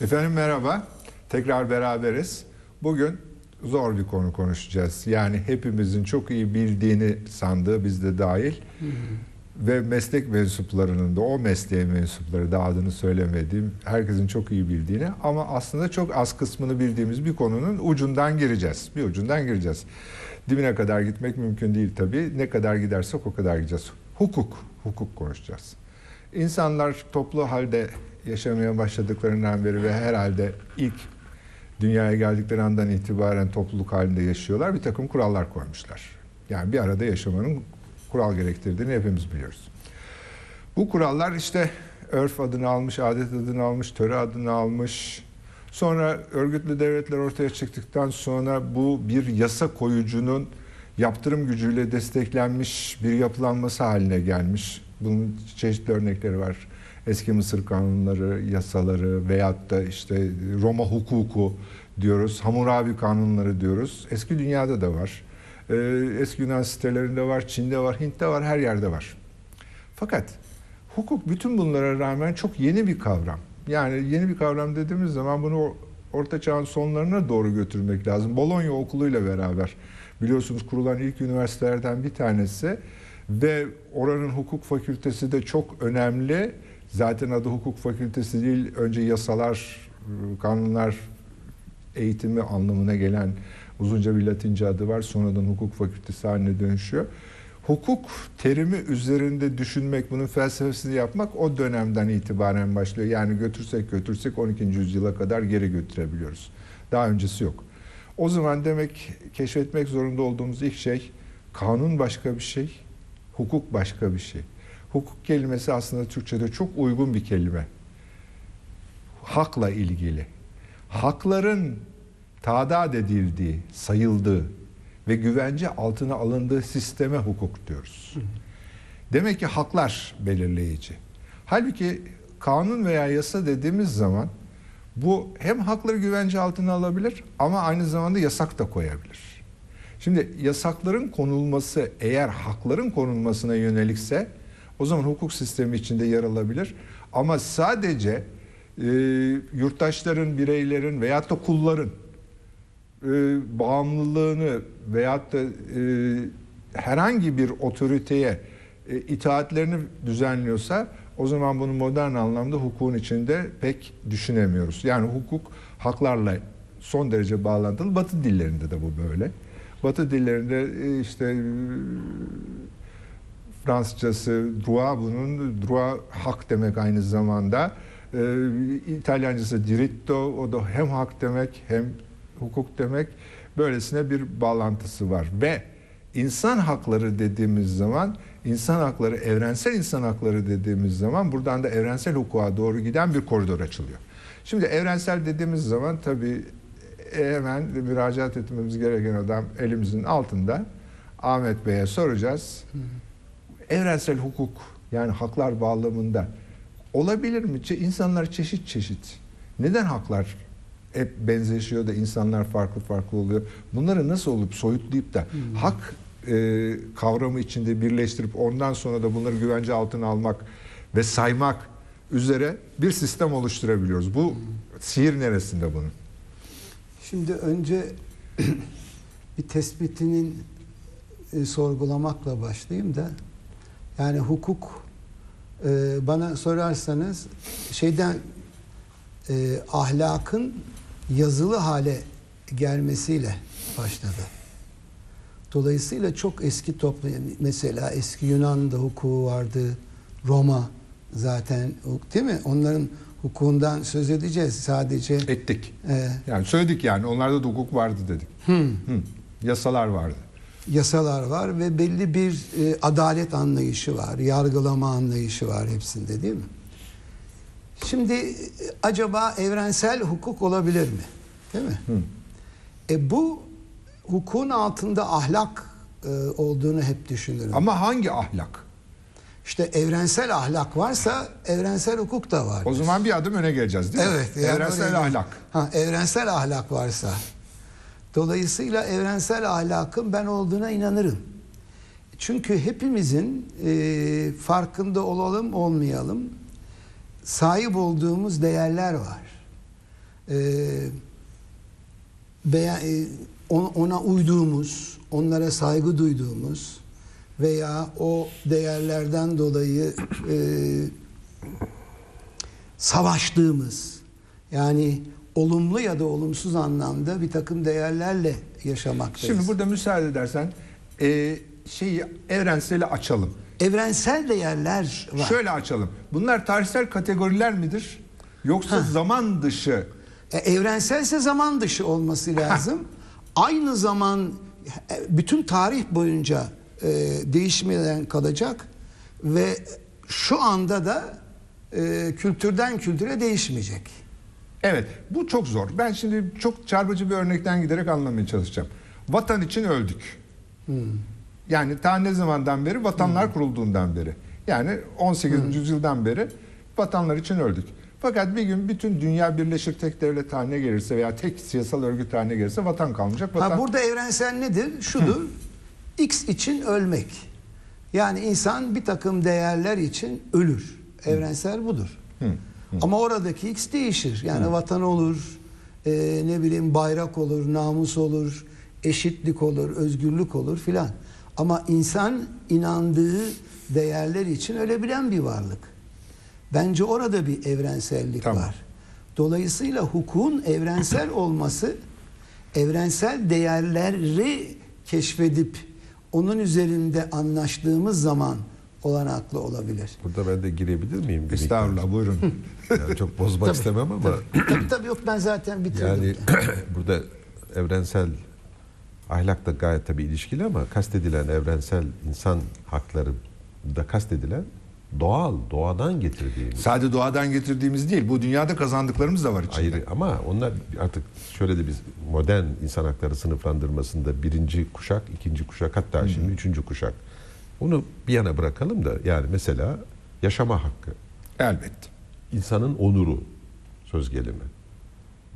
Efendim merhaba. Tekrar beraberiz. Bugün zor bir konu konuşacağız. Yani hepimizin çok iyi bildiğini sandığı biz de dahil. Hı hı. Ve meslek mensuplarının da o mesleğe mensupları da adını söylemediğim herkesin çok iyi bildiğini ama aslında çok az kısmını bildiğimiz bir konunun ucundan gireceğiz. Bir ucundan gireceğiz. Dibine kadar gitmek mümkün değil tabii. Ne kadar gidersek o kadar gideceğiz. Hukuk, hukuk konuşacağız. İnsanlar toplu halde yaşamaya başladıklarından beri ve herhalde ilk dünyaya geldikleri andan itibaren topluluk halinde yaşıyorlar. Bir takım kurallar koymuşlar. Yani bir arada yaşamanın kural gerektirdiğini hepimiz biliyoruz. Bu kurallar işte örf adını almış, adet adını almış, töre adını almış. Sonra örgütlü devletler ortaya çıktıktan sonra bu bir yasa koyucunun yaptırım gücüyle desteklenmiş bir yapılanması haline gelmiş. Bunun çeşitli örnekleri var eski Mısır kanunları, yasaları veyahut da işte Roma hukuku diyoruz, Hammurabi kanunları diyoruz. Eski dünyada da var. Ee, eski Yunan sitelerinde var, Çin'de var, Hint'te var, her yerde var. Fakat hukuk bütün bunlara rağmen çok yeni bir kavram. Yani yeni bir kavram dediğimiz zaman bunu Orta Çağ'ın sonlarına doğru götürmek lazım. Bologna okuluyla beraber biliyorsunuz kurulan ilk üniversitelerden bir tanesi ve oranın hukuk fakültesi de çok önemli Zaten adı hukuk fakültesi değil, önce yasalar, kanunlar eğitimi anlamına gelen uzunca bir latince adı var. Sonradan hukuk fakültesi haline dönüşüyor. Hukuk terimi üzerinde düşünmek, bunun felsefesini yapmak o dönemden itibaren başlıyor. Yani götürsek götürsek 12. yüzyıla kadar geri götürebiliyoruz. Daha öncesi yok. O zaman demek keşfetmek zorunda olduğumuz ilk şey kanun başka bir şey, hukuk başka bir şey. Hukuk kelimesi aslında Türkçe'de çok uygun bir kelime. Hakla ilgili. Hakların tadat edildiği, sayıldığı ve güvence altına alındığı sisteme hukuk diyoruz. Demek ki haklar belirleyici. Halbuki kanun veya yasa dediğimiz zaman bu hem hakları güvence altına alabilir ama aynı zamanda yasak da koyabilir. Şimdi yasakların konulması eğer hakların konulmasına yönelikse o zaman hukuk sistemi içinde yer alabilir. Ama sadece e, yurttaşların, bireylerin veyahut da kulların e, bağımlılığını veyahut da e, herhangi bir otoriteye e, itaatlerini düzenliyorsa o zaman bunu modern anlamda hukukun içinde pek düşünemiyoruz. Yani hukuk haklarla son derece bağlantılı. Batı dillerinde de bu böyle. Batı dillerinde e, işte Fransızcası droit bunun droit hak demek aynı zamanda. Ee, İtalyancası diritto o da hem hak demek hem hukuk demek. Böylesine bir bağlantısı var ve insan hakları dediğimiz zaman insan hakları evrensel insan hakları dediğimiz zaman buradan da evrensel hukuka doğru giden bir koridor açılıyor. Şimdi evrensel dediğimiz zaman tabii hemen müracaat etmemiz gereken adam elimizin altında. Ahmet Bey'e soracağız. Hı hı evrensel hukuk yani haklar bağlamında olabilir mi? İnsanlar çeşit çeşit. Neden haklar hep benzeşiyor da insanlar farklı farklı oluyor? Bunları nasıl olup soyutlayıp da hmm. hak e, kavramı içinde birleştirip ondan sonra da bunları güvence altına almak ve saymak üzere bir sistem oluşturabiliyoruz. Bu hmm. sihir neresinde bunun? Şimdi önce bir tespitinin e, sorgulamakla başlayayım da yani hukuk e, bana sorarsanız şeyden e, ahlakın yazılı hale gelmesiyle başladı. Dolayısıyla çok eski toplu mesela eski Yunan'da hukuku vardı. Roma zaten değil mi? Onların hukukundan söz edeceğiz sadece. Ettik. E, yani söyledik yani onlarda da hukuk vardı dedik. Hmm. Hı. Yasalar vardı yasalar var ve belli bir e, adalet anlayışı var, yargılama anlayışı var hepsinde değil mi? Şimdi e, acaba evrensel hukuk olabilir mi? Değil mi? Hı. E bu hukukun altında ahlak e, olduğunu hep düşünürüm. Ama hangi ahlak? İşte evrensel ahlak varsa evrensel hukuk da var. O zaman bir adım öne geleceğiz değil evet, mi? Yani evrensel ahlak. Ha, evrensel ahlak varsa. Dolayısıyla evrensel ahlakın ben olduğuna inanırım. Çünkü hepimizin e, farkında olalım olmayalım sahip olduğumuz değerler var. e, beya- e, on- ona uyduğumuz, onlara saygı duyduğumuz veya o değerlerden dolayı e, savaştığımız yani olumlu ya da olumsuz anlamda bir takım değerlerle yaşamaktayız. Şimdi burada müsaade edersen e, şeyi evrenseli açalım. evrensel değerler var. Şöyle açalım. Bunlar tarihsel kategoriler midir? Yoksa zaman dışı E, evrenselse zaman dışı olması lazım. Aynı zaman e, bütün tarih boyunca e, değişmeden kalacak ve şu anda da e, kültürden kültüre değişmeyecek. Evet, bu çok zor. Ben şimdi çok çarpıcı bir örnekten giderek anlamaya çalışacağım. Vatan için öldük. Yani ta ne zamandan beri? Vatanlar kurulduğundan beri. Yani 18. yüzyıldan beri vatanlar için öldük. Fakat bir gün bütün dünya birleşir tek devlet haline gelirse veya tek siyasal örgüt haline gelirse vatan kalmayacak. Vatan... Ha, burada evrensel nedir? Şudur. X için ölmek. Yani insan bir takım değerler için ölür. Evrensel budur. Ama oradaki X değişir. Yani vatan olur, e, ne bileyim bayrak olur, namus olur, eşitlik olur, özgürlük olur filan. Ama insan inandığı değerler için ölebilen bir varlık. Bence orada bir evrensellik Tamam. var. Dolayısıyla hukukun evrensel olması evrensel değerleri keşfedip onun üzerinde anlaştığımız zaman olanaklı olabilir. Burada ben de girebilir miyim? Estağfurullah buyurun. Yani çok bozmak Tabii, istemem ama Tabii tabii yok ben zaten bitirdim. yani burada evrensel ahlak da gayet tabii ilişkili ama kastedilen evrensel insan hakları da kastedilen doğal, doğadan getirdiğimiz Sadece doğadan getirdiğimiz değil, bu dünyada kazandıklarımız da var içinde. ayrı ama onlar artık şöyle de biz modern insan hakları sınıflandırmasında birinci kuşak, ikinci kuşak hatta şimdi üçüncü kuşak. Onu bir yana bırakalım da yani mesela yaşama hakkı. Elbette. insanın onuru söz gelimi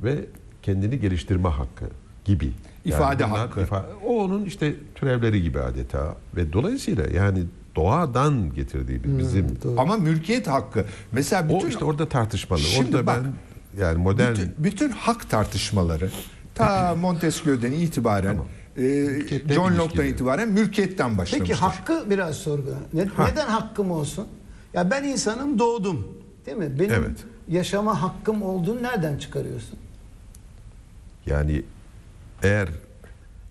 ve kendini geliştirme hakkı gibi. İfade bunlar hakkı. ifa- o onun işte türevleri gibi adeta ve dolayısıyla yani doğadan getirdiğimiz bizim doğru. Ama mülkiyet hakkı. Mesela bütün o işte orada tartışmalı. Şimdi orada bak, ben yani modern bütün, bütün hak tartışmaları ta Montesquieu'den itibaren e, John. Locke'dan itibaren mülkiyetten başlamıştır. Peki hakkı biraz sorgula. Ne- neden hakkım olsun? Ya ben insanım doğdum. Değil mi? Benim Evet. yaşama hakkım olduğunu nereden çıkarıyorsun? yani eğer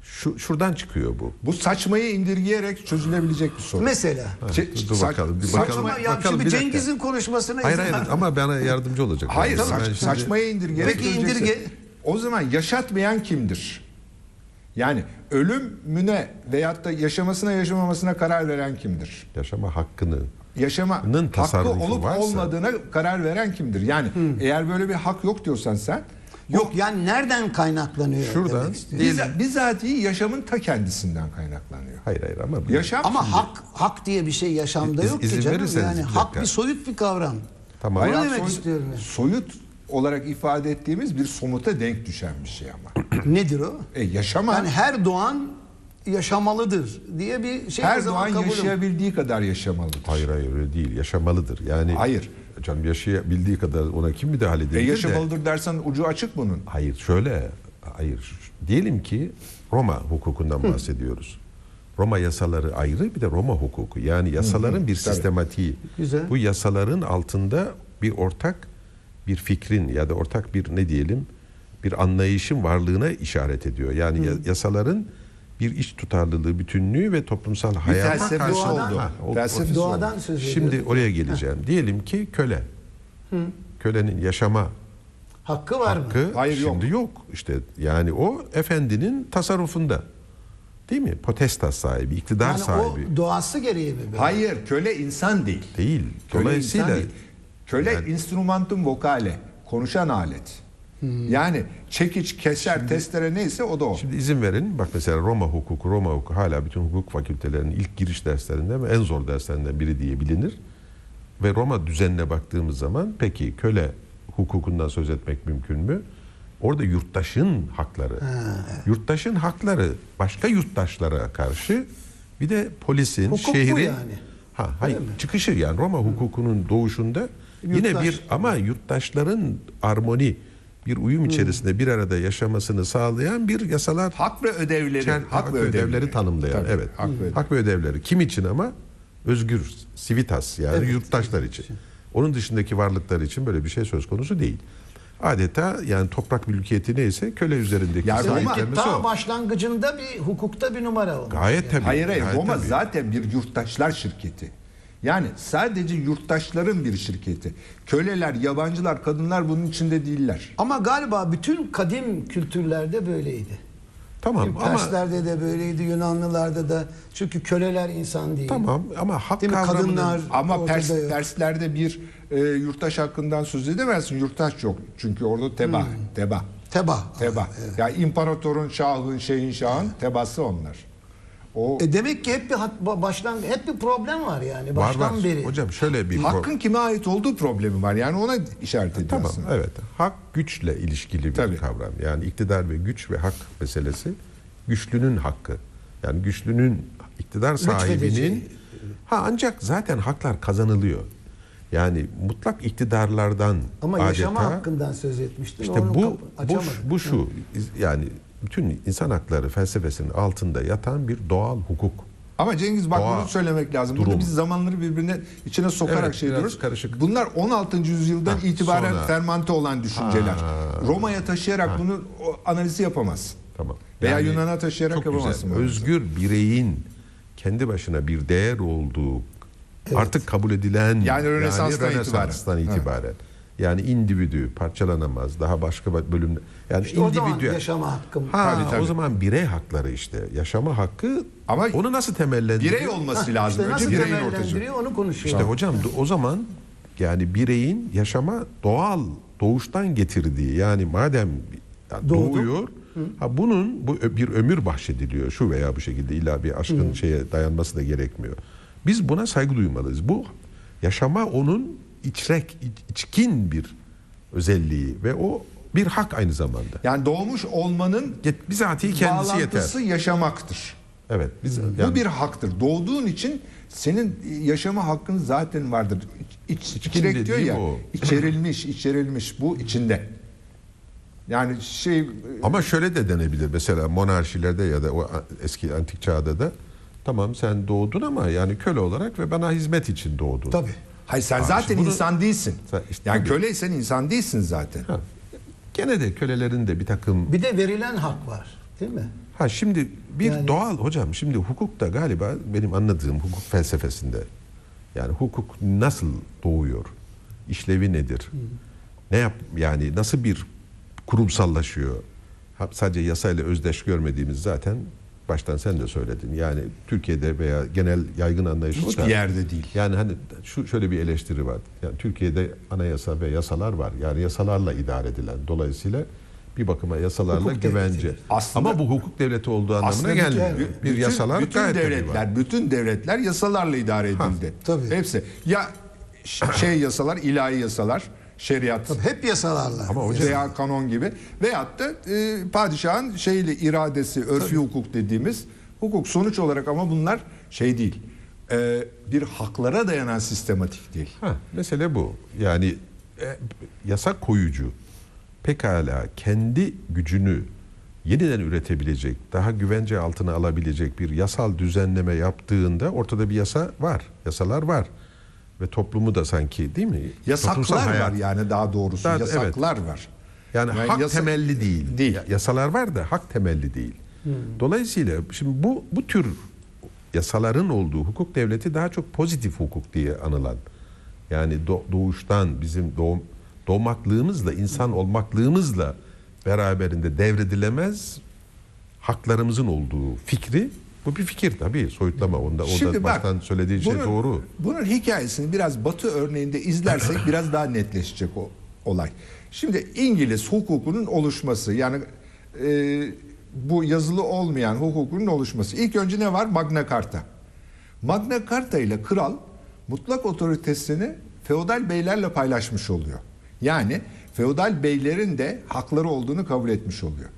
şu şuradan çıkıyor bu. Bu saçmayı indirgeyerek çözülebilecek bir sorun. Mesela. Çe- Dur bakalım, bir saçma- bakalım. Ama ya bakalım, şimdi. Cengiz'in konuşmasına Hayır izin hayır ama bana yardımcı olacak. Hayır Yani saç- şimdi- saçmayı indirgeyerek Peki indirge. O zaman yaşatmayan kimdir? Yani ölümüne veyahut da yaşamasına yaşamamasına karar veren kimdir? yaşama hakkını Yaşama Nın hakkı olup varsa- olmadığına karar veren kimdir? Yani eğer böyle bir hak yok diyorsan sen Yok yani nereden kaynaklanıyor Şuradan bizzat, bizzatihi yaşamın ta kendisinden kaynaklanıyor. hayır hayır ama Yaşam Ama hak hak diye bir şey yaşamda İz- yok ki canım. Yani hak bir soyut bir kavram. Tamam. Onu Hayat demek soy- istiyorum. yani. Soyut olarak ifade ettiğimiz bir somuta denk düşen bir şey ama. Nedir o? E yaşama Yani her doğan yaşamalıdır diye bir şey her zaman doğan kabulüm. yaşayabildiği kadar yaşamalıdır. Hayır hayır öyle değil. Yaşamalıdır. Yani Hayır. Canım yaşayabildiği kadar ona kim müdahale E edebilir de. yaşamalıdır dersen ucu açık bunun. Hayır şöyle. Hayır. Diyelim ki Roma hukukundan bahsediyoruz. Roma yasaları ayrı bir de Roma hukuku. Yani yasaların bir tabii. sistematiği. Güzel. Bu yasaların altında bir ortak bir fikrin ya da ortak bir ne diyelim bir anlayışın varlığına işaret ediyor. Yani ya- yasaların bir iç tutarlılığı, bütünlüğü ve toplumsal hayata karşı oldu. Ha, o- Felsefesi Doğadan söz ediyoruz. Şimdi oraya geleceğim. Diyelim ki köle. Kölenin yaşama Hakkı var mı? hakkı Hayır, yok. şimdi yok. İşte yani o efendinin tasarrufunda. Değil mi? Potestas sahibi, iktidar Yani sahibi. o doğası gereği mi? böyle? Hayır, köle insan değil. Değil. Köle Dolayısıyla insan değil. Köle Yani- instrumentum vocale, konuşan alet. Yani çekiç, keser, testere neyse o da o. Şimdi izin verin. Bak mesela Roma hukuku, Roma hukuku hala bütün hukuk fakültelerinin ilk giriş derslerinden ve en zor derslerinden biri diye bilinir. Ve Roma düzenine baktığımız zaman peki köle hukukundan söz etmek mümkün mü? Orada yurttaşın hakları. Yurttaşın hakları başka yurttaşlara karşı bir de polisin, Hukuk bu şehrin yani. Ha, hayır, çıkışı yani Roma hukukunun doğuşunda yine Yurttaş. bir ama yurttaşların armoni bir uyum içerisinde bir arada yaşamasını sağlayan bir yasalar Hak ve ödevleri. Çer- hak, ve ödevleri, tanımlayan Tabii, evet. Hak ve ödevleri. Hak ve ödevleri. Kim için ama? Özgür, civitas yani yurttaşlar için. Onun dışındaki varlıklar için böyle bir şey söz konusu değil. Adeta yani toprak mülkiyeti neyse köle üzerindeki Ya sahiplenmesi ta o. başlangıcında bir hukukta bir numara olmuş. Gayet tabii. Hayır hayır Roma tabii. zaten bir yurttaşlar şirketi. Yani sadece yurttaşların bir şirketi. Köleler, yabancılar, kadınlar bunun içinde değiller. Ama galiba bütün kadim kültürlerde böyleydi. Tamam ama Perslerde de böyleydi, Yunanlılarda da. Çünkü köleler insan değil. tamam ama hak Değil Kadınlar Ama Pers, yok. Perslerde bir e, yurttaş hakkından söz edemezsin. Yurttaş yok. Çünkü orada teba. Hmm. Teba. Teba. Teba. Ya imparatorun, şahın, şeyin şahın tebası onlar. O E demek ki hep bir ba- baştan hep bir problem var yani var baştan var. beri. Hocam şöyle bir hakkın kime ait olduğu problemi var. Yani ona işaret ediyorsun. Tamam evet. Hak güçle ilişkili bir Tabii. kavram. Yani iktidar ve güç ve hak meselesi güçlünün hakkı. Yani güçlünün iktidar sahibinin Lütfedeceği. ha ancak zaten haklar kazanılıyor. Yani mutlak iktidarlardan Ama adeta yaşama hakkından söz etmiştin. işte onu bu bu, açamadın. bu şu yani bütün insan hakları felsefesinin altında yatan bir doğal hukuk. Ama Cengiz bak Doğa, bunu söylemek lazım. durum. Burada biz zamanları birbirine içine sokarak Evet, şey diyoruz. karışık. Bunlar 16. yüzyıldan Ha, itibaren sonra. fermante olan düşünceler. Ha. Roma'ya taşıyarak bunu o analizi yapamazsın. Tamam. Veya Yunan'a taşıyarak çok yapamazsın Güzel. Özgür bireyin kendi başına bir değer olduğu artık kabul edilen Yani Rönesans'tan Rönesans'tan itibaren. itibaren. Yani individü parçalanamaz. Daha başka bölüm yani İşte o zaman yaşama hakkım. Ha, Tabii, tabii. o zaman birey hakları işte. Yaşama hakkı Ama onu nasıl temellendiriyor? Birey olması lazım. İşte nasıl Önce bireyin ortaya temellendiriyor onu konuşuyor. İşte hocam o zaman yani bireyin yaşama doğal doğuştan getirdiği yani madem yani Doğdu. doğuyor ha bunun bu bir ömür bahşediliyor şu veya bu şekilde illa bir aşkın şeye dayanması da gerekmiyor. Biz buna saygı duymalıyız. Bu yaşama onun içrek iç- içkin bir özelliği ve o bir hak aynı zamanda. Yani doğmuş olmanın Bizatihi kendisi yeter. yaşamaktır. Evet. Biz Bu yani bir haktır. Doğduğun için senin yaşama hakkın zaten vardır. İç, içerek diyor ya. o? içerilmiş, içerilmiş. Bu içinde. Yani şey Ama şöyle de denebilir mesela monarşilerde ya da o eski antik çağda da tamam sen doğdun ama yani köle olarak ve bana hizmet için doğdun. Tabii. hayır sen Ha, zaten bunu- insan değilsin. Sen- işte yani tabii. köleysen insan değilsin zaten. Ha. Gene de kölelerin de bir takım Bir de verilen hak var. Değil mi? ha şimdi bir Yani- doğal hocam şimdi hukukta galiba benim anladığım hukuk felsefesinde yani hukuk nasıl doğuyor? İşlevi nedir? Ne yap yani nasıl bir kurumsallaşıyor? Ha, sadece yasayla özdeş görmediğimiz zaten baştan sen de söyledin. Yani Türkiye'de veya genel yaygın anlayış Hiçbir da. yerde değil. Yani hani şu şöyle bir eleştiri var. Yani Türkiye'de anayasa ve yasalar var. Yani yasalarla idare edilen. Dolayısıyla bir bakıma yasalarla Hukuk güvence. Aslında- Ama bu hukuk devleti olduğu anlamına gelmiyor. bütün, bir bütün- yasalar bütün gayet tabii var. devletler, bütün devletler yasalarla idare edildi. tabii. Hepsi. Ya şey yasalar, ilahi yasalar, şeriat. Tabii hep yasalarla. Ama hocam- veya kanon gibi veyahut da e, padişahın şeyli iradesi, örfi hukuk dediğimiz hukuk sonuç olarak ama bunlar şey değil. E, bir haklara dayanan sistematik değil. Ha, mesele bu. Yani e, yasa koyucu pekala kendi gücünü yeniden üretebilecek, daha güvence altına alabilecek bir yasal düzenleme yaptığında ortada bir yasa var. Yasalar var. Ve toplumu da sanki değil mi? Yasaklar hayat- var yani daha doğrusu. Daha- yasaklar var. Yani, Yani hak yasa- temelli değil. Değil. Ya- Yasalar var da hak temelli değil. Dolayısıyla şimdi bu bu tür yasaların olduğu hukuk devleti daha çok pozitif hukuk diye anılan. Yani do- doğuştan bizim doğum doğmaklığımızla insan olmaklığımızla beraberinde devredilemez haklarımızın olduğu fikri bu bir fikir tabii soyutlama onda Şimdi da bak, baştan söylediği şey bunun- doğru. Bunun hikayesini biraz Batı örneğinde izlersek biraz daha netleşecek o olay. Şimdi İngiliz hukukunun oluşması yani e, bu yazılı olmayan hukukunun oluşması. İlk önce ne var? Magna Carta. Magna Carta ile kral mutlak otoritesini feodal beylerle paylaşmış oluyor. Yani feodal beylerin de hakları olduğunu kabul etmiş oluyor.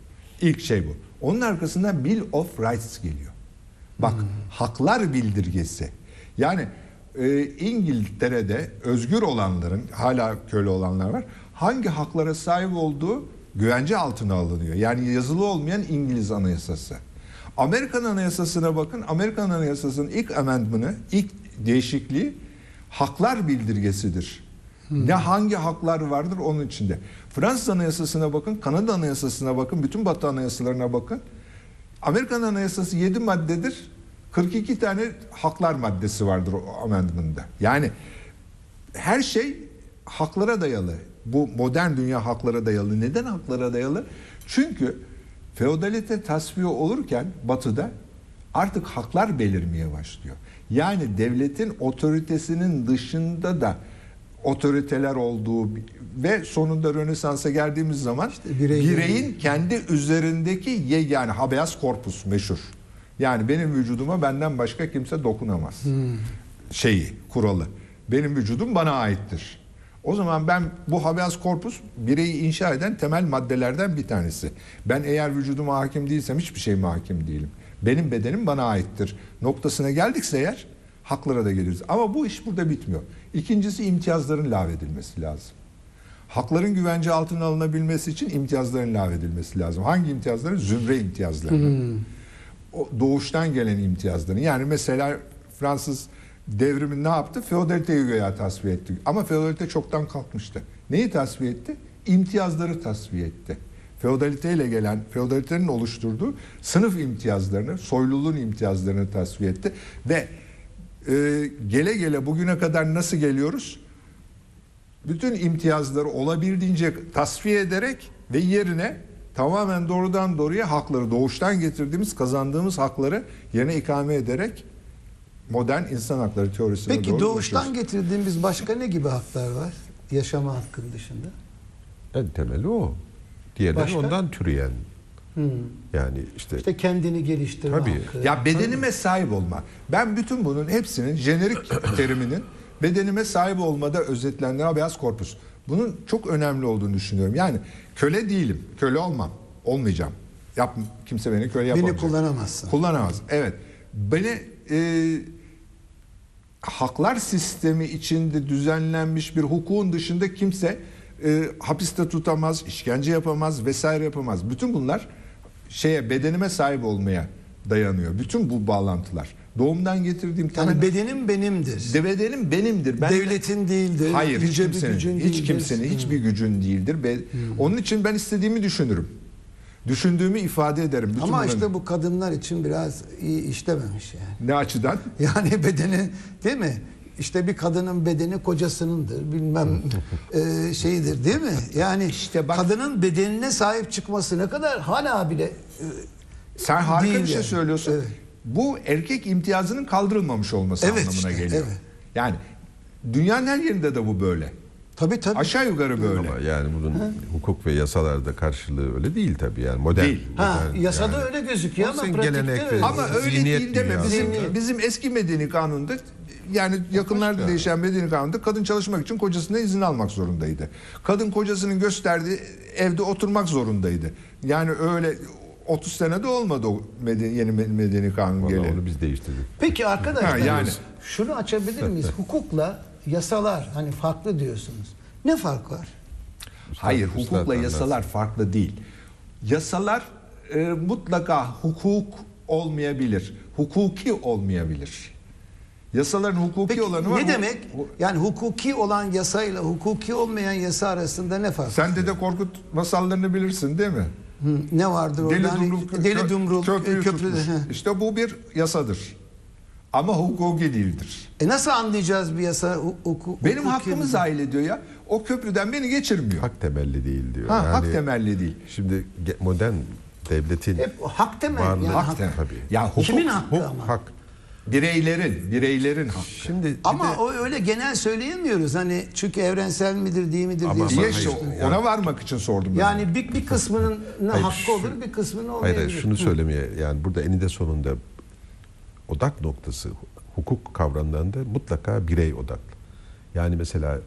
İlk şey bu. Onun arkasından Bill of Rights geliyor. Bak haklar bildirgesi. Yani e, İngiltere'de özgür olanların hala köle olanlar var. Hangi haklara sahip olduğu güvence altına alınıyor. Yani yazılı olmayan İngiliz anayasası. Amerikan anayasasına bakın. Amerikan anayasasının ilk amendmanı, ilk değişikliği haklar bildirgesidir. Ne hangi haklar vardır onun içinde. Fransız anayasasına bakın, Kanada anayasasına bakın, bütün Batı anayasalarına bakın. Amerikan anayasası 7 maddedir. 42 tane haklar maddesi vardır o amendmanda. Yani her şey haklara dayalı. Bu modern dünya haklara dayalı. Neden haklara dayalı? Çünkü feodalite tasfiye olurken batıda artık haklar belirmeye başlıyor. Yani devletin otoritesinin dışında da otoriteler olduğu ve sonunda Rönesans'a geldiğimiz zaman bireylerin- bireyin kendi üzerindeki yegane habeas corpus meşhur. Yani benim vücuduma benden başka kimse dokunamaz. Şeyi, kuralı. Benim vücudum bana aittir. O zaman ben bu habeas corpus bireyi inşa eden temel maddelerden bir tanesi. Ben eğer vücuduma hakim değilsem hiçbir şeyime hakim değilim. Benim bedenim bana aittir. Noktasına geldikse eğer haklara da geliriz. Ama bu iş burada bitmiyor. İkincisi imtiyazların lağvedilmesi lazım. Hakların güvence altına alınabilmesi için imtiyazların lağvedilmesi lazım. Hangi imtiyazları? Zümre imtiyazları. O doğuştan gelen imtiyazların. Yani mesela Fransız devrimi ne yaptı? Feodaliteyi göya tasfiye etti. Ama feodalite çoktan kalkmıştı. Neyi tasfiye etti? İmtiyazları tasfiye etti. Feodaliteyle gelen, feodalitenin oluşturduğu sınıf imtiyazlarını, soyluluğun imtiyazlarını tasfiye etti. Ve e, gele gele bugüne kadar nasıl geliyoruz? bütün imtiyazları olabildiğince tasfiye ederek ve yerine tamamen doğrudan doğruya hakları doğuştan getirdiğimiz kazandığımız hakları yerine ikame ederek modern insan hakları teorisine Peki doğru doğuştan ulaşıyoruz. getirdiğimiz başka ne gibi haklar var? Yaşama hakkının dışında. En temeli o. Diğerleri Başka? ondan türeyen. Hmm. Yani işte, İşte kendini geliştirme Tabii. hakkı. Ya bedenime sahip olma. Ben bütün bunun hepsinin jenerik teriminin bedenime sahip olmada özetlendiği habeas corpus. Bunun çok önemli olduğunu düşünüyorum. Yani köle değilim. Köle olmam. Olmayacağım. Yap, kimse beni köle Beni yapamayacak. kullanamazsın. Kullanamaz. Evet. Beni e, haklar sistemi içinde düzenlenmiş bir hukukun dışında kimse e, hapiste tutamaz, işkence yapamaz vesaire yapamaz. Bütün bunlar şeye bedenime sahip olmaya dayanıyor. Bütün bu bağlantılar. Doğumdan getirdiğim Yani temel bedenim benimdir. de bedenim benimdir. Ben Devletin değildir. Hayır, hiç kimsenin, gücün hiç değildir. Hmm. kimsenin, hiçbir gücün değildir. Be- Onun için ben istediğimi düşünürüm. Düşündüğümü ifade ederim. Bütün Ama işte bu kadınlar için biraz iyi işlememiş yani. ne açıdan? Yani bedeni değil mi? İşte bir kadının bedeni kocasınındır bilmem e, şeyidir değil mi? Yani İşte bak- kadının bedenine sahip çıkması ne kadar hala bile e, Sen harika Değil bir şey yani. söylüyorsun. Evet. Bu erkek imtiyazının kaldırılmamış olması Evet anlamına işte, geliyor. evet. Yani dünyanın her yerinde de bu böyle. tabii tabii. Aşağı yukarı böyle. ama yani bunun hukuk ve yasalarda karşılığı öyle değil tabii yani modern. Değil. Ha, modern yasada yani. öyle gözüküyor ama pratikte öyle. Ama öyle değil deme. Bizim, bizim eski medeni kanunda yani yakınlarda Başka. değişen medeni kanunda kadın çalışmak için kocasından izin almak zorundaydı. Kadın kocasının gösterdiği evde oturmak zorundaydı. Yani öyle 30 senede olmadı o medeni, yeni medeni kanun Vallahi geleli. onu biz değiştirdik. Peki arkadaşlar Ha, yani. şunu açabilir miyiz? Hukukla yasalar hani farklı diyorsunuz. Ne fark var? Hayır, Üstad hukukla anlatsın. yasalar farklı değil. Yasalar e, mutlaka hukuk olmayabilir. Hukuki olmayabilir. Yasaların hukuki Peki olanı var. ne demek? Yani hukuki olan yasayla hukuki olmayan yasa arasında ne fark? Sen Dede Korkut masallarını bilirsin değil mi? Hı, ne vardır orada? Deli Hani Dumrul, Deli Dumrul köprüyü e, köprüde. tutmuş. Hı. İşte bu bir yasadır. Ama hukuki değildir. E nasıl anlayacağız bir yasa hu- huku, Benim hukuki hakkımı mi? zahil ediyor ya. O köprüden beni geçirmiyor. Hak temelli değil diyor. ha, hak Yani temelli değil. Şimdi modern devletin Hep hak temel. Varlığı. Yani hak hak- temel. tabii. Ya hukuk, Kimin hakkı hukuk, ama? hak. Bireylerin, bireylerin hakkı. Şimdi Ama de- o öyle genel söyleyemiyoruz. Hani çünkü evrensel midir değil midir Ama- diye. hayır, işte yani- ona varmak için sordum ben. Yani bir, bir kısmının Hayır, hakkı şu- olur bir kısmının olmayabilir. hayır şunu söylemeye yani burada eninde sonunda odak noktası hukuk kavramlarında mutlaka birey odaklı. Yani mesela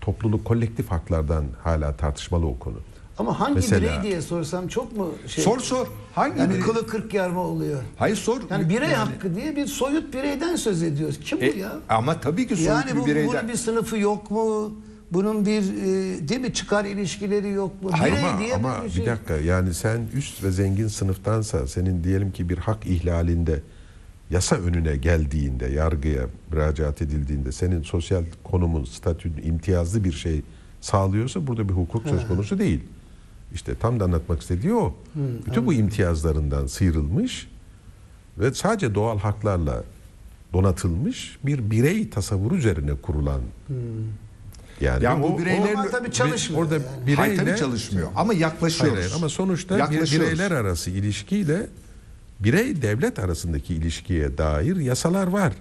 topluluk kolektif haklardan hala tartışmalı o konu. Ama hangi Mesela- birey diye sorsam çok mu şey? Sor sor. Hangi Yani birey? kılı kırk yarma oluyor. Hayır sor. Yani birey hakkı diye bir soyut bireyden söz ediyoruz. Kim E, bu ya? ama tabii ki soyut Yani bir bu, bireyden. bunun bir sınıfı yok mu? bunun bir e, değil mi çıkar ilişkileri yok mu? Hayır, Birey ama, diye ama bir bir şey. dakika yani sen üst ve zengin sınıftansa senin diyelim ki bir hak ihlalinde yasa önüne geldiğinde yargıya müracaat edildiğinde senin sosyal konumun statün imtiyazlı bir şey sağlıyorsa burada bir hukuk söz konusu değil. İşte tam da anlatmak istediği o. Bütün bu imtiyazlarından sıyrılmış ve sadece doğal haklarla donatılmış bir birey tasavvuru üzerine kurulan yani Ya bu o- o- bireyler- Ama tabii çalışmıyor orada yani. bireyle Hayır tabii çalışmıyor ama yaklaşıyoruz. hayır. ama sonuçta bireyler arası ilişkiyle birey devlet arasındaki ilişkiye dair yasalar var.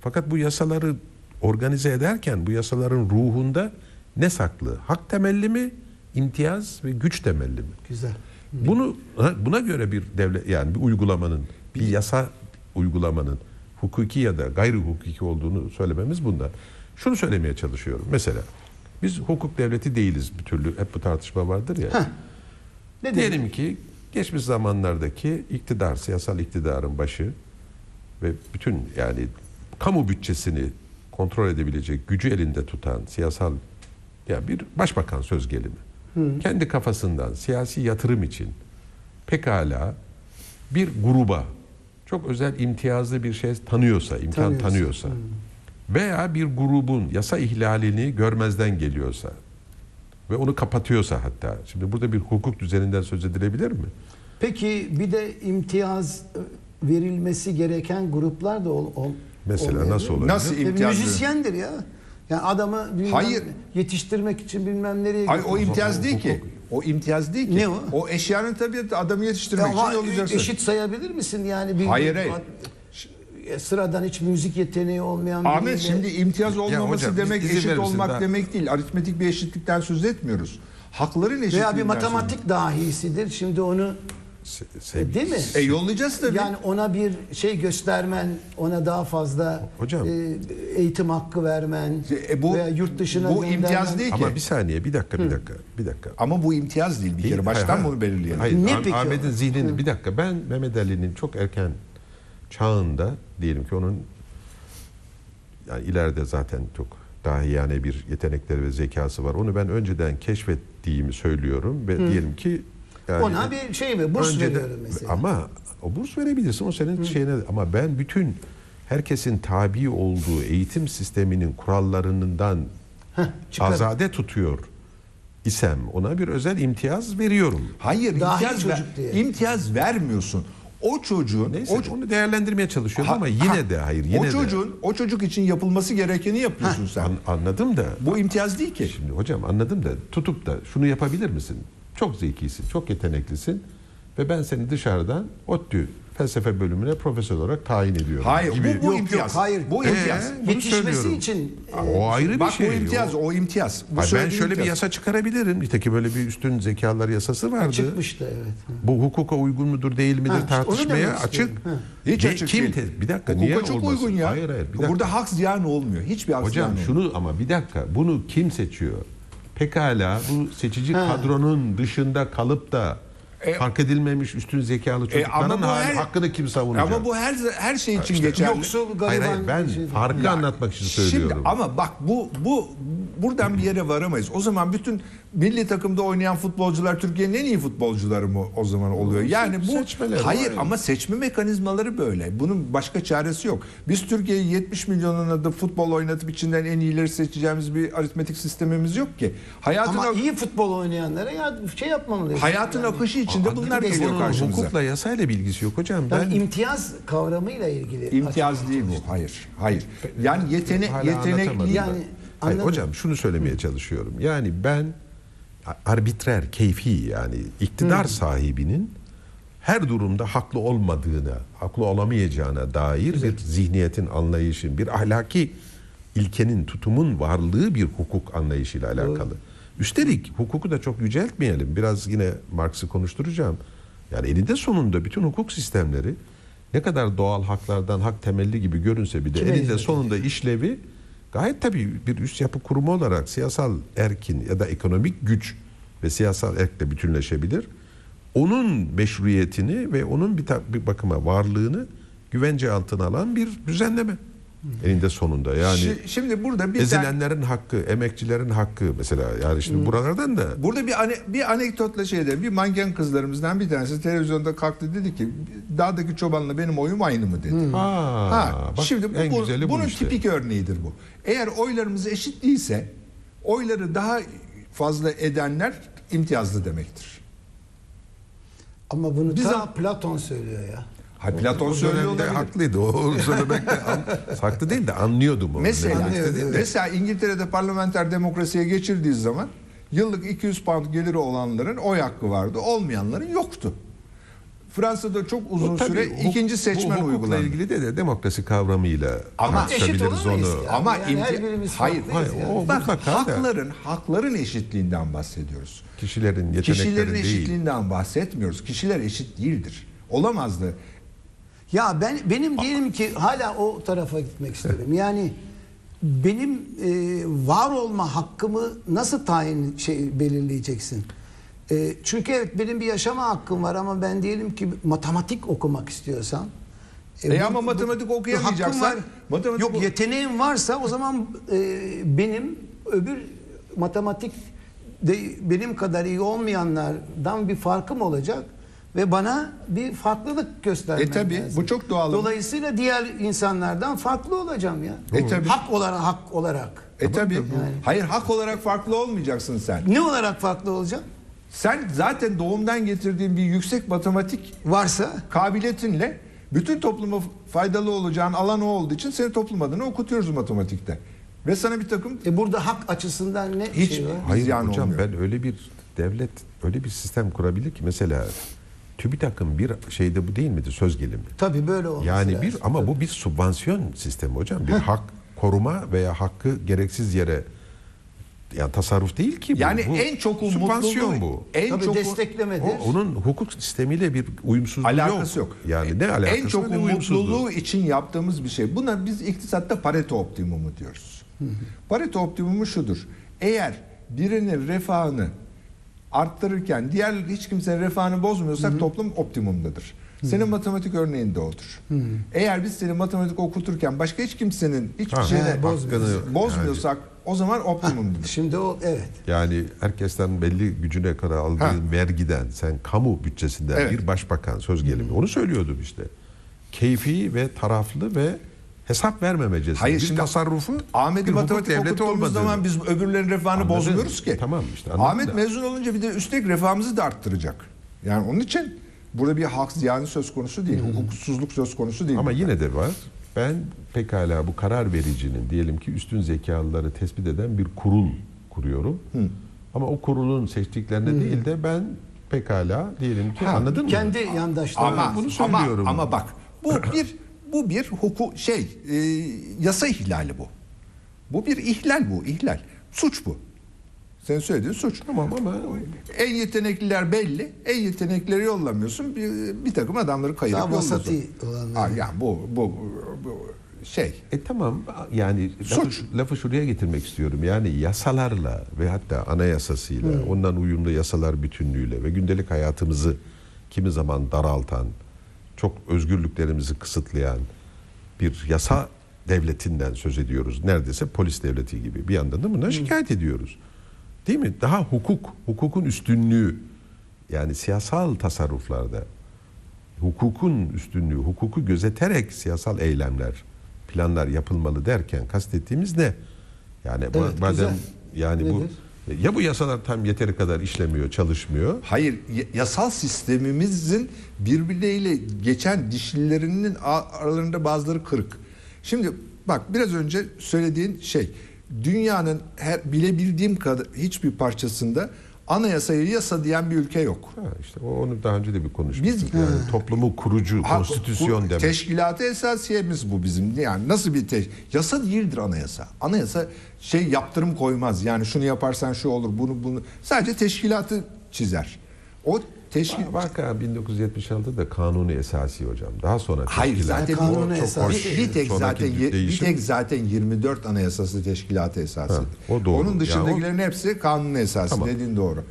Fakat bu yasaları organize ederken bu yasaların ruhunda ne saklı? Hak temelli mi, imtiyaz ve güç temelli mi? Güzel. Bunu buna göre bir devlet yani bir uygulamanın, bir yasa uygulamanın hukuki ya da gayri hukuki olduğunu söylememiz bundan. Şunu söylemeye çalışıyorum. Mesela biz hukuk devleti değiliz bir türlü. Hep bu tartışma vardır ya. Ne Diyelim ki geçmiş zamanlardaki iktidar, siyasal iktidarın başı ve bütün yani kamu bütçesini kontrol edebilecek gücü elinde tutan siyasal ya bir başbakan söz gelimi. Kendi kafasından siyasi yatırım için pekala bir gruba çok özel imtiyazlı bir şey tanıyorsa, imkan Tanıyorsa. tanıyorsa veya bir grubun yasa ihlalini görmezden geliyorsa ve onu kapatıyorsa hatta. Şimdi burada bir hukuk düzeninden söz edilebilir mi? Peki bir de imtiyaz e, verilmesi gereken gruplar da ol, ol, Mesela olmayabilir nasıl olabilir? Nasıl imtiyaz? müzisyendir ya. Yani adamı bilmem, Hayır. yetiştirmek için bilmem nereye Ay, o imtiyaz değil ki. O imtiyaz değil ki. Ne o? O eşyanın tabiatı adamı yetiştirmek Ya için ama yollayacaksın. eşit sayabilir misin yani? Bir, Hayır, bir- hayır. e, sıradan hiç müzik yeteneği olmayan Ahmet biriyle- şimdi imtiyaz olmaması hocam, demek izin eşit verir misin olmak daha? demek değil. Aritmetik bir eşitlikten söz etmiyoruz. Hakların eşitliğinden veya bir söz matematik dahisidir. Şimdi onu sevgi- değil mi? E yollayacağız tabii. Yani ona bir şey göstermen, ona daha fazla Hocam. e, eğitim hakkı vermen E, bu- veya yurt dışına bu göndermen. imtiyaz değil ki. Ama bir saniye, bir dakika, bir dakika, bir dakika. Ama bu imtiyaz değil bir Değil, kere. Baştan hayır, bunu belirleyelim. Hayır, Ne Ah- peki o? Ahmet'in zihnini bir dakika. Ben Mehmet Ali'nin çok erken çağında diyelim ki onun yani ileride zaten çok dahiyane bir yetenekleri ve zekası var. Onu ben önceden keşfettiğimi söylüyorum ve diyelim ki yani Ona bir şey mi? Burs önceden- veriyorum mesela. Ama o burs verebilirsin o senin şeyine ama ben bütün herkesin tabi olduğu eğitim sisteminin kurallarından Heh, azade tutuyor isem ona bir özel imtiyaz veriyorum. Hayır Dahi imtiyaz, ver- çocuk diye. imtiyaz vermiyorsun. O çocuğun Neyse o, onu değerlendirmeye çalışıyorum Ha- ama yine ha, de hayır yine o de. çocuğun o çocuk için yapılması gerekeni yapıyorsun sen. An- anladım da. Bu imtiyaz değil ki. Şimdi hocam anladım da tutup da şunu yapabilir misin? Çok zekisin, çok yeteneklisin ve ben seni dışarıdan ODTÜ felsefe bölümüne profesör olarak tayin ediyorum. Hayır gibi. bu, bu Yok, imtiyaz. yok, hayır. Bu Ee, imtiyaz. bunu Yetişmesi söylüyorum. için o ayrı bir Bak şey. bu imtiyaz, O- o, imtiyaz. Bu Hayır, ben şöyle bir imtiyaz. yasa çıkarabilirim. Nitekim böyle bir üstün zekalar yasası vardı. çıkmıştı evet. Bu hukuka uygun mudur değil midir Ha, tartışmaya açık. Ha. Hiç Ne- açık kim değil. te- bir dakika Hukuka niye çok olmasın? uygun ya. Hayır hayır bir dakika. Burada hak ziyan olmuyor. Hiçbir hak Hocam ziyan şunu ama bir dakika bunu kim seçiyor? Pekala bu seçici Ha. kadronun dışında kalıp da E- fark edilmemiş üstün zekalı çocukların bu hali- her- hakkını kim savunacak? Ama bu her her şey için İşte geçerli. Yoksul, Hayır, gariban hayır, ben bir şey- farkı Ya, anlatmak için söylüyorum. Şimdi ama bak bu bu buradan bir yere varamayız. O zaman bütün milli takımda oynayan futbolcular Türkiye'nin en iyi futbolcuları mı o zaman oluyor? Yani bu Seçmeleri hayır var. ama seçme mekanizmaları böyle. Bunun başka çaresi yok. Biz Türkiye'yi 70 milyonuna da futbol oynatıp içinden en iyileri seçeceğimiz bir aritmetik sistemimiz yok ki. Hayatın Ama ak- iyi futbol oynayanlara ya şey yapmamalıyız. hayatın Yani- akışı içinde Anladım bunlar geliyor bunun karşımıza. Hukukla yasayla bilgisi yok hocam. Yani Ben imtiyaz kavramıyla ilgili. İmtiyaz değil bu. Hayır. Hayır. Yani anlatamadım yetenekli. Yani Hayır, hocam şunu söylemeye çalışıyorum. Yani ben arbitrer, keyfi yani iktidar sahibinin her durumda haklı olmadığına, haklı olamayacağına dair bir zihniyetin, anlayışın, bir ahlaki ilkenin, tutumun varlığı bir hukuk anlayışıyla alakalı. Üstelik hukuku da çok yüceltmeyelim. Biraz yine Marx'ı konuşturacağım. Yani eninde sonunda bütün hukuk sistemleri ne kadar doğal haklardan hak temelli gibi görünse bir de Kime eninde hizmet sonunda işlevi gayet tabii bir üst yapı kurumu olarak siyasal erkin ya da ekonomik güç ve siyasal erkle bütünleşebilir. Onun meşruiyetini ve onun bir, bir bakıma varlığını güvence altına alan bir düzenleme. Eninde sonunda yani Şi- Şimdi burada bir tane, ezilenlerin hakkı, emekçilerin hakkı mesela yani şimdi buralardan da burada bir ane- bir anekdotla şeyde bir manken kızlarımızdan bir tanesi televizyonda kalktı dedi ki dağdaki çobanla benim oyum aynı mı dedi. ha, Ha, bak şimdi bu, en bu- güzeli bu bunun işte. tipik örneğidir bu. Eğer oylarımız eşit değilse oyları daha fazla edenler imtiyazlı demektir. Ama bunu Biz ta Platon söylüyor ya. Ha, Platon O söylüyor olabilir. haklıydı. O söylemekte an- haklı değil de anlıyordum onu. Mesela, Anlıyor, evet. mesela İngiltere'de parlamenter demokrasiye geçirdiği zaman yıllık 200 pound geliri olanların oy hakkı vardı. Olmayanların yoktu. Fransa'da çok uzun tabii süre huk- ikinci seçmen bu uygulandı. ilgili de, de demokrasi kavramıyla Ama tartışabiliriz eşit onu. ya. Ama Yani imti- hayır, hayır, yani. o Bak hakların hakların eşitliğinden bahsediyoruz. Kişilerin yetenekleri Kişilerin değil. eşitliğinden bahsetmiyoruz. Kişiler eşit değildir. Olamazdı. Ya ben benim diyelim ki hala o tarafa gitmek isterim. Yani benim e, var olma hakkımı nasıl tayin şey belirleyeceksin? E, çünkü evet benim bir yaşama hakkım var ama ben diyelim ki matematik okumak istiyorsam E ama matematik okuyamayacaksan- var. matematik Yok yeteneğim varsa o zaman e, benim öbür matematik de benim kadar iyi olmayanlardan bir farkım olacak ve bana bir farklılık göstermen E tabii, lazım. bu çok doğal. Dolayısıyla diğer insanlardan farklı olacağım ya. E tabii. Hak olarak hak olarak. E tabi. Hayır hak olarak farklı olmayacaksın sen. Ne olarak farklı olacağım? Sen zaten doğumdan getirdiğin bir yüksek matematik Varsa kabiliyetinle bütün topluma faydalı olacağın alan o olduğu için seni toplum adına okutuyoruz matematikte. Ve sana bir takım e burada hak açısından ne Hiç- şey var? Hayır Yani hocam olmuyor. ben öyle bir devlet öyle bir sistem kurabilir ki mesela TÜBİTAK'ın bir şeyde bu değil midir söz gelimi? Tabii böyle olması Yani lazım. bir ama bu bir subvansiyon sistemi hocam. Bir hak koruma veya hakkı gereksiz yere yani tasarruf değil ki bu. yani Bu en çok subvansiyon mutluluğu bu. en Tabii çok desteklemedir. O, onun hukuk sistemiyle bir uyumsuzluğu alakası yok. Yani ne alakası En çok mutluluğu için yaptığımız bir şey. Buna biz iktisatta Pareto optimumu diyoruz. Pareto optimumu şudur. Eğer birinin refahını arttırırken diğer hiç kimsenin refahını bozmuyorsak toplum optimumdadır. Senin matematik örneğin de odur. Eğer biz seni matematik okuturken başka hiç kimsenin hiçbir Ha, şeyine he, bozmuyoruz. bozmuyorsak o zaman optimumdur. Şimdi o evet. Yani herkesten belli gücüne kadar aldığın Ha. vergiden sen kamu bütçesinden Evet. bir başbakan söz gelimi onu söylüyordum işte. Keyfi ve taraflı ve hesap vermemecesi. Hayır, bir şimdi tasarrufu Ahmet'i matematik devleti okuttuğumuz olmadığını. zaman biz öbürlerin refahını Anladım. bozmuyoruz ki. Tamam işte, Ahmet da. mezun olunca bir de üstelik refahımızı da arttıracak. Yani onun için burada bir hak ziyanı söz konusu değil. Hukuksuzluk söz konusu değil. Ama yine de var. Ben pekala bu karar vericinin diyelim ki üstün zekalıları tespit eden bir kurul kuruyorum. Ama o kurulun seçtiklerine değil de ben pekala diyelim ki Ha, anladın mı? Kendi yandaşlarım. ama bunu ama, söylüyorum. ama bak bu bir bu bir hukuk şey e, yasa ihlali bu. Bu bir ihlal bu ihlal. Suç bu. Sen söylediğin suç. Tamam ama En yetenekliler belli. En yeteneklileri yollamıyorsun. Bir, bir takım adamları kayırıp Daha vasati olanlar. Yani bu, bu, bu şey. E tamam yani Suç. lafı, lafı şuraya getirmek istiyorum. Yani yasalarla ve hatta anayasasıyla, ondan uyumlu yasalar bütünlüğüyle ve gündelik hayatımızı kimi zaman daraltan, çok özgürlüklerimizi kısıtlayan bir yasa devletinden söz ediyoruz. Neredeyse polis devleti gibi. Bir yandan da bundan şikayet ediyoruz. Değil mi? Daha hukuk, hukukun üstünlüğü yani siyasal tasarruflarda hukukun üstünlüğü, hukuku gözeterek siyasal eylemler, planlar yapılmalı derken kastettiğimiz ne? Yani Evet, bazen güzel. yani Nedir? bu ya bu yasalar tam yeteri kadar işlemiyor, çalışmıyor. Hayır yasal sistemimizin birbirleriyle geçen dişlilerinin aralarında bazıları kırık. Şimdi bak biraz önce söylediğin şey dünyanın her bilebildiğim kadar hiçbir parçasında anayasayı yasa diyen bir ülke yok. Ha, işte onu daha önce de bir konuşmuştuk. Biz- yani toplumu kurucu, Ha, konstitüsyon bu demek. Teşkilatı esasiyemiz bu bizim. Yani nasıl bir teş yasa değildir anayasa. Anayasa şey yaptırım koymaz. Yani şunu yaparsan şu olur, bunu bunu sadece teşkilatı çizer. O teşkil Bak ha 1976'da kanuni esası hocam. Daha sonra Hayır zaten Kanuni esası. Bir, bir tek zaten bir tek zaten 24 anayasası teşkilatı esası. Ha, o doğru. Onun dışındakilerin hepsi kanun esası Tamam. dediğin doğru.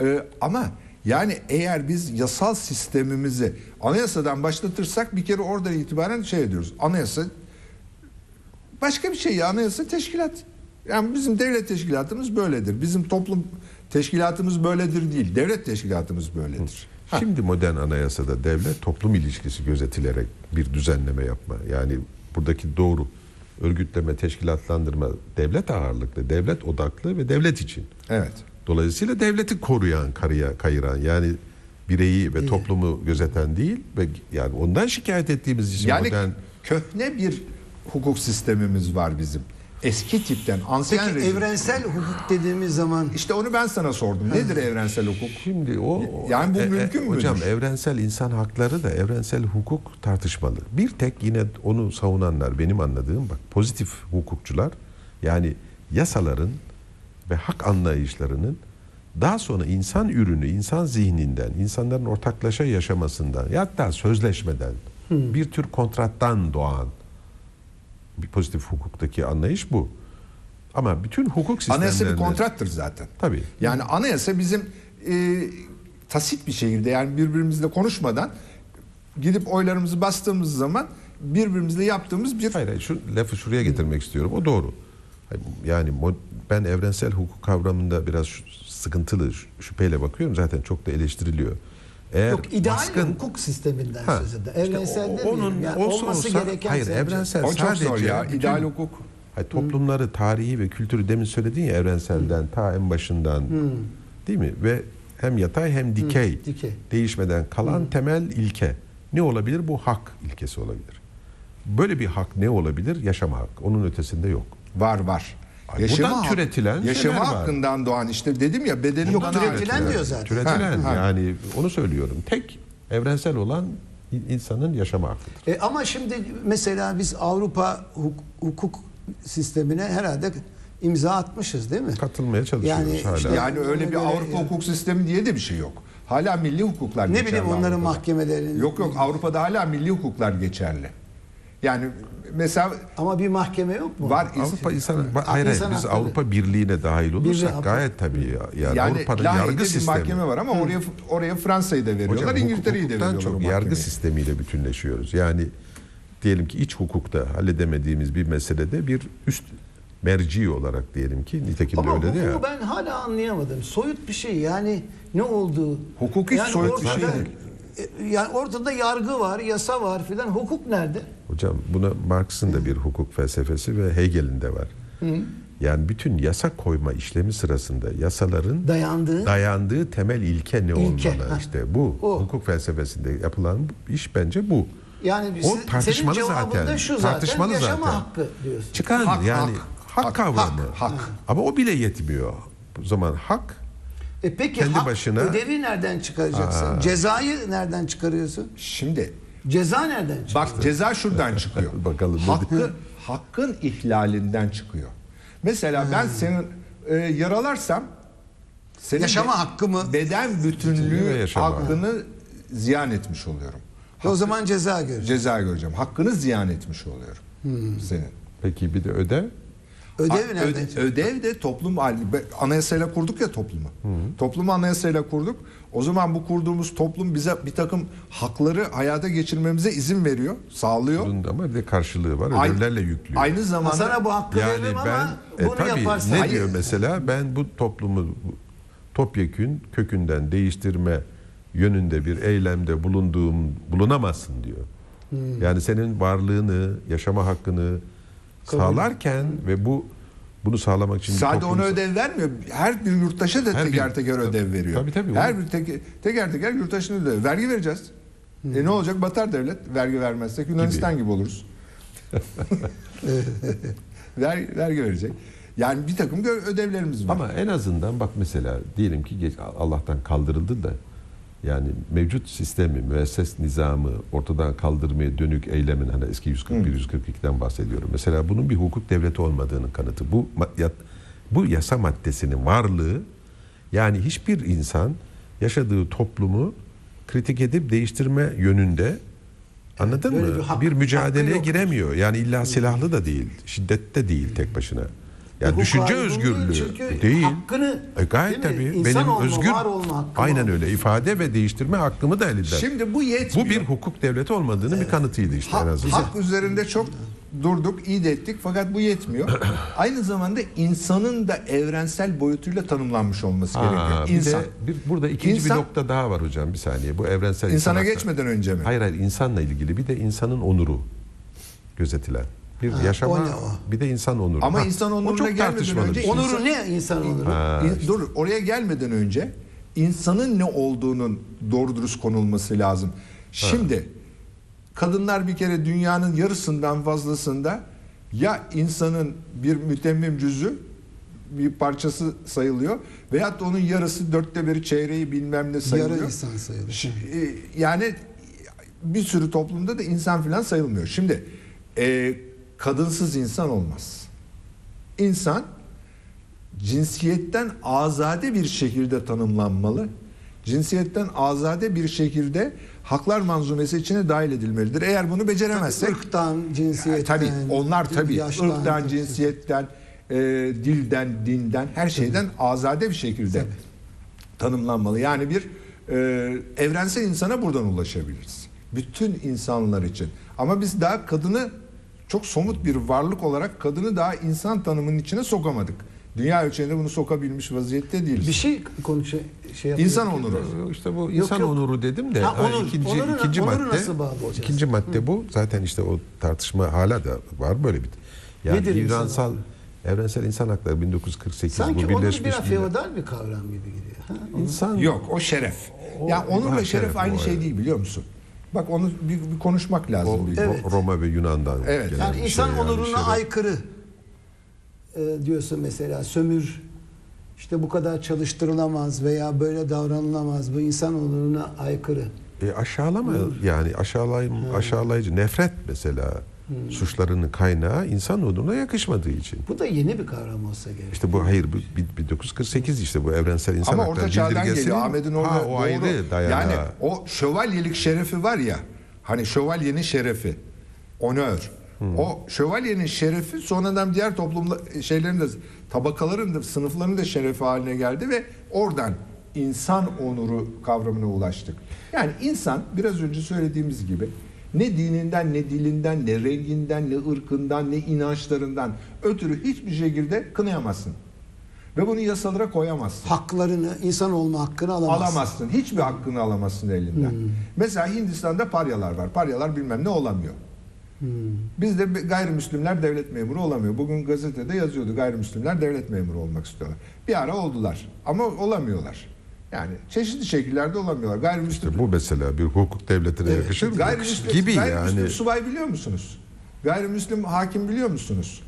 Ee, ama yani eğer biz yasal sistemimizi anayasadan başlatırsak bir kere oradan itibaren şey ediyoruz. Anayasa başka bir şey ya anayasa teşkilat. Yani bizim devlet teşkilatımız böyledir. Bizim toplum teşkilatımız böyledir değil. Devlet teşkilatımız böyledir. Ha, Şimdi modern anayasada devlet toplum ilişkisi gözetilerek bir düzenleme yapma. Yani buradaki doğru örgütleme, teşkilatlandırma devlet ağırlıklı, devlet odaklı ve devlet için. evet. Dolayısıyla devleti koruyan, karıya, kayıran yani bireyi ve toplumu gözeten değil ve yani ondan şikayet ettiğimiz için Yani modern köhne bir hukuk sistemimiz var bizim. Eski tipten, ansiyen Peki rejim. evrensel hukuk dediğimiz zaman İşte onu ben sana sordum. Nedir evrensel hukuk? Şimdi o Yani bu e, e, mümkün müdür? Hocam evrensel insan hakları da evrensel hukuk tartışmalı. Bir tek yine onu savunanlar benim anladığım bak pozitif hukukçular yani yasaların ve hak anlayışlarının daha sonra insan ürünü, insan zihninden, insanların ortaklaşa yaşamasından, ya hatta sözleşmeden, bir tür kontrattan doğan bir pozitif hukuktaki anlayış bu. Ama bütün hukuk sistemlerinde... Anayasa bir kontrattır zaten. Tabii. Yani anayasa bizim e, tasit bir şekilde yani birbirimizle konuşmadan gidip oylarımızı bastığımız zaman birbirimizle yaptığımız bir Hayır, hayır şu lafı şuraya getirmek istiyorum. O doğru. Yani ben evrensel hukuk kavramında biraz sıkıntılı, şü- şüpheyle bakıyorum. Zaten çok da eleştiriliyor. Eğer yok ideal baskın- hukuk sisteminden Ha, söz eder. işte Evrensel demeyelim. onun Yani olsa olması olsa- gereken hayır sence. evrensel o çok sadece zor ya. bütün- İdeal hukuk. Hayır, toplumları, tarihi ve kültürü demin söyledin ya evrenselden ta en başından değil mi? Ve hem yatay hem dikey, dikey. değişmeden kalan temel ilke. Ne olabilir? Bu hak ilkesi olabilir. Böyle bir hak ne olabilir? Yaşama hakkı. Onun ötesinde yok. Var var. Ay, buradan türetilen yaşama var. hakkından doğan işte dedim ya bedenim Yok, türetilen ait. diyor zaten. Türetilen Ha, ha. yani onu söylüyorum. Tek evrensel olan in- insanın yaşama hakkıdır. E, ama şimdi mesela biz Avrupa huk- hukuk sistemine herhalde imza atmışız değil mi? Katılmaya çalışıyoruz Yani hala. işte- Yani öyle bir Avrupa ya. hukuk sistemi diye de bir şey yok. Hala milli hukuklar Ne geçerli bileyim onların Avrupa'da. mahkemelerinin- Yok yok Avrupa'da hala milli hukuklar geçerli. Yani mesela Ama bir mahkeme yok mu? var Avrupa insan, Ha, hayır, hayır, insan biz hakları. Avrupa Birliği'ne dahil olursak Birliği- gayet tabii ya. Yani, yani Avrupa'nın yargı bir sistemi. mahkeme var ama oraya oraya Fransa'yı da veriyorlar, Hocam, İngiltere'yi de veriyorlar. çok yargı sistemiyle bütünleşiyoruz. Yani diyelim ki iç hukukta halledemediğimiz bir meselede bir üst merci olarak diyelim ki nitekim de Ama öyle değil ya. ben hala anlayamadım. Soyut bir şey yani ne olduğu. Hukuk hiç soyut bir şey değil. E, Yani ortada yargı var, yasa var filan. Hukuk nerede? Hocam buna Marx'ın da bir hukuk felsefesi ve Hegel'in de var. Yani bütün yasa koyma işlemi sırasında yasaların Dayandığı. dayandığı temel ilke ne İlke, olmalı ha. işte bu O. hukuk felsefesinde yapılan iş bence bu. Yani O se- tartışmalı senin zaten. şu zaten. Tartışmalı yaşama zaten. hakkı diyorsun. Çıkan Hak, yani hak, hak, kavramı. hak, hak. Ama o bile yetmiyor. O zaman hak E peki Kendi hak, başına- ödevi nereden çıkaracaksın? Cezayı nereden çıkarıyorsun? Şimdi Ceza nereden çıkıyor? bak ceza şuradan çıkıyor. Bakalım Hakkı, hakkın ihlalinden çıkıyor. Mesela ben senin e, yaralarsam senin Yaşama hakkı mı? Beden bütünlüğü hakkını ziyan etmiş oluyorum. E o zaman ceza göreceksin. Ceza göreceğim. Hakkını ziyan etmiş oluyorum. Senin. peki bir de öde. Ha, nereden öde- ödev de toplum anayasayla kurduk ya toplumu. Toplumu anayasayla kurduk. O zaman bu kurduğumuz toplum bize bir takım hakları hayata geçirmemize izin veriyor, sağlıyor. Bunun da ama bir de karşılığı var. Aynı- Ödevlerle yüklüyor. Aynı zamanda Sana bu hakkı yani veririm ben ama e, bunu tabii yaparsın. ne Hayır. diyor mesela ben bu toplumu topyekün kökünden değiştirme yönünde bir eylemde bulunduğum bulunamazsın diyor. Hmm. Yani senin varlığını, yaşama hakkını sağlarken ve bu bunu sağlamak için Sadece toplum- ona ödev vermiyor. Her bir yurttaşa da Her teker bir- teker ödev veriyor. Tabii, tabii, Her bir teker teker, teker yurttaşına ödev. Vergi vereceğiz. E ne olacak? Batar devlet. Vergi vermezsek Yunanistan gibi, oluruz. Ver, vergi verecek. Yani bir takım ödevlerimiz var. Ama en azından bak mesela diyelim ki geç- Allah'tan kaldırıldı da yani mevcut sistemi, müesses nizamı ortadan kaldırmaya dönük eylemin hani eski 141-142'den bahsediyorum. Mesela bunun bir hukuk devleti olmadığının kanıtı. Bu bu yasa maddesinin varlığı yani hiçbir insan yaşadığı toplumu kritik edip değiştirme yönünde anladın böyle mı? bir hak- bir mücadeleye giremiyor. Yani illa silahlı da değil, şiddette değil tek başına. Hukuk düşünce özgürlüğü değil, çünkü değil. hakkını, E gayet değil tabii. İnsan Benim olma, özgür var olma hakkım aynen var. öyle ifade ve değiştirme hakkımı da elinden. Şimdi bu yetmiyor. Bu bir hukuk devleti olmadığının bir kanıtıydı işte en Ha- azından. hak üzerinde çok durduk, iyi de ettik fakat bu yetmiyor. Aynı zamanda insanın da evrensel boyutuyla tanımlanmış olması Ha, gerekiyor. bir İnsan. de bir, burada ikinci İnsan- bir nokta daha var hocam bir saniye. Bu evrensel insan İnsana hakları- geçmeden önce mi? Hayır hayır insanla ilgili bir de insanın onuru gözetilen. Bir Ha, yaşama o ne o? bir de insan onuru. Ama Ha, insan onuruna çok gelmeden tartışmalı önce şey. İnsan- Onuru ne insan onuru? Ha, İn- Dur oraya gelmeden önce insanın ne olduğunun doğru dürüst konulması lazım. Şimdi kadınlar bir kere dünyanın yarısından fazlasında ya insanın bir mütemmim cüzü bir parçası sayılıyor veyahut da onun yarısı dörtte biri çeyreği bilmem ne sayılıyor. Yarı insan sayılır. Ş- e, Yani bir sürü toplumda da insan filan sayılmıyor. Şimdi e, kadınsız insan olmaz. İnsan cinsiyetten azade bir şekilde tanımlanmalı. Cinsiyetten azade bir şekilde haklar manzumesi içine dahil edilmelidir. Eğer bunu beceremezsek Irktan, cinsiyetten. tabii onlar tabii yaştan, ırktan, cinsiyetten, e, dilden, dinden her şeyden azade bir şekilde tanımlanmalı. Yani bir e, evrensel insana buradan ulaşabiliriz. Bütün insanlar için. Ama biz daha kadını çok somut bir varlık olarak kadını daha insan tanımının içine sokamadık. Dünya ölçeğinde bunu sokabilmiş vaziyette değiliz. Bir şey konuş şey yapıyor. İnsan onuru. İşte bu insan yok. onuru dedim de Ha, onur. ikinci Onuru- ikinci onuru madde nasıl bağlayacağız? ikinci madde bu. Zaten işte o tartışma hala da var böyle bir. Yani Nedir insan İvransal onuru? Evrensel İnsan Hakları 1948 Sanki bu onur Birleşmiş biraz Milletler. feodal bir kavram gibi geliyor. Ha? İnsan Yok o şeref. O- ya onurla Ha, şeref, şeref, aynı şey değil biliyor musun? Bak onu bir, bir konuşmak lazım. o. Evet. Roma ve Yunan'dan Evet. gelen Yani bir insan şey yani onuruna şeref. aykırı e, diyorsun mesela sömür işte bu kadar çalıştırılamaz veya böyle davranılamaz bu insan onuruna aykırı. E aşağılama yani aşağılay, aşağılayıcı nefret mesela suçlarının kaynağı insan onuruna yakışmadığı için. Bu da yeni bir kavram olsa gerek. İşte bu hayır bu bir- 1948 işte bu evrensel insan Ama orta çağdan geliyor. Ahmet'in orada ha, o doğru. ayrı dayanağı. Yani o şövalyelik şerefi var ya. Hani şövalyenin şerefi. Onör. O şövalyenin şerefi sonradan diğer toplumla şeylerin de tabakaların da sınıfların da şerefi haline geldi ve oradan insan onuru kavramına ulaştık. Yani insan biraz önce söylediğimiz gibi ne dininden, ne dilinden, ne renginden, ne ırkından, ne inançlarından ötürü hiçbir şekilde kınayamazsın. Ve bunu yasalara koyamazsın. Haklarını, insan olma hakkını alamazsın. Alamazsın. Hiçbir hakkını alamazsın elinden. Mesela Hindistan'da paryalar var. Paryalar bilmem ne olamıyor. Bizde gayrimüslimler devlet memuru olamıyor. Bugün gazetede yazıyordu gayrimüslimler devlet memuru olmak istiyorlar. Bir ara oldular ama olamıyorlar. Yani çeşitli şekillerde olamıyorlar. Gayrimüslim İşte bu mesela bir hukuk devletine Evet, yakışır mı? gayrimüslim, gibi gayrimüslim yani. subay biliyor musunuz? Gayrimüslim hakim biliyor musunuz?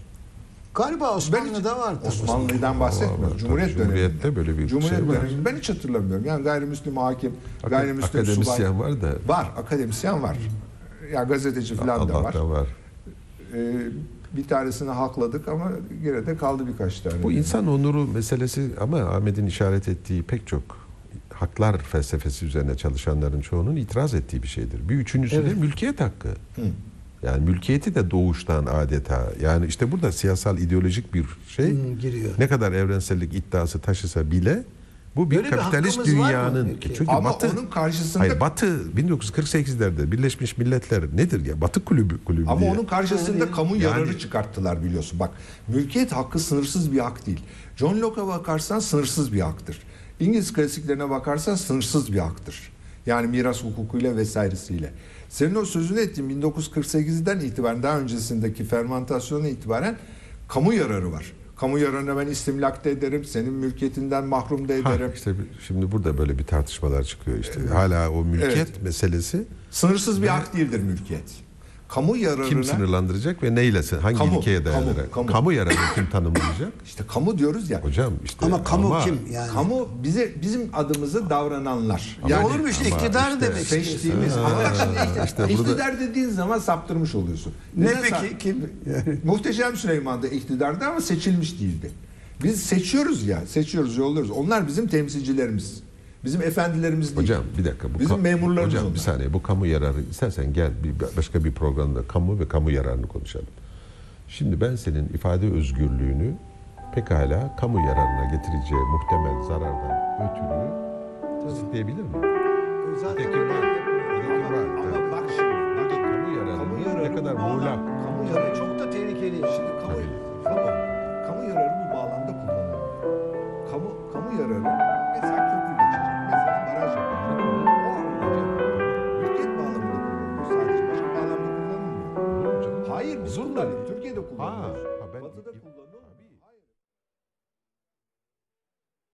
Galiba Ben hiç- Osmanlı'da var. Osmanlı'dan bahsetmiyoruz. Var, Cumhuriyet tabii, Cumhuriyet'te döneminde. böyle bir Cumhuriyet şey var. döneminde ben hiç hatırlamıyorum. Yani gayrimüslim hakim, Ak- gayrimüslim akademisyen subay. var da. Var, akademisyen var. Ya gazeteci falan da var. Allah'ta var. Ee, bir tanesini hakladık ama yine de kaldı birkaç tane. Bu insan onuru meselesi ama Ahmet'in işaret ettiği pek çok haklar felsefesi üzerine çalışanların çoğunun itiraz ettiği bir şeydir. Bir üçüncüsü de Evet. mülkiyet hakkı. Hı. Yani mülkiyeti de doğuştan adeta. Yani işte burada siyasal ideolojik bir şey Hı, giriyor. ne kadar evrensellik iddiası taşısa bile bu bir Böyle bir kapitalist mı dünyanın peki? çünkü Ama Batı onun karşısında Hayır Batı 1948'lerde Birleşmiş Milletler nedir ya? Batı kulübü kulübü ama diye. onun karşısında Yani- kamu Yani- yararı çıkarttılar biliyorsun. Bak mülkiyet hakkı sınırsız bir hak değil. John Locke'a bakarsan sınırsız bir haktır. İngiliz klasiklerine bakarsan sınırsız bir haktır. Yani miras hukukuyla vesairesiyle. Senin o sözünü ettiğin 1948'den itibaren daha öncesindeki fermentasyona itibaren kamu yararı var. Kamu yararına ben istimlak da ederim, senin mülkiyetinden mahrum da Ha, ederim. işte bir- şimdi burada böyle bir tartışmalar çıkıyor işte. Hala o mülkiyet Evet. meselesi Sınırsız bir hak değildir mülkiyet. Kamu yararına kim sınırlandıracak ve neyle hangi Kamu, ilkeye kamu, dayanarak? kamu. Kamu, yararını kim tanımlayacak? işte kamu diyoruz ya. Hocam işte Ama kamu kim yani? Kamu bize bizim adımızı davrananlar. Ya olur mu işte ama iktidar işte demek seçtiğimiz ama işte, işte burada- iktidar dediğin zaman saptırmış oluyorsun. Ne Neden peki sa- kim? Muhteşem Süleyman da iktidarda ama seçilmiş değildi. Biz seçiyoruz ya, seçiyoruz, yolluyoruz. Onlar bizim temsilcilerimiz. Bizim efendilerimiz değil. Hocam bir dakika. Bu Bizim memurlarımız Hocam bir onlar. saniye bu kamu yararı istersen gel bir başka bir programda kamu ve kamu yararını konuşalım. Şimdi ben senin ifade özgürlüğünü pekala kamu yararına getireceği muhtemel zarardan ötürü zıtlayabilir miyim? Zaten var. Peki var. Ama bak şimdi, Kamu yararı kamu ne kadar muğlak. Kamu yararı çok da inceleyelim. Şimdi kamu, kamu, kamu yararı bu bağlamda kullanılıyor. Kamu, kamu yararı Başka bağlamda kullanılmıyor.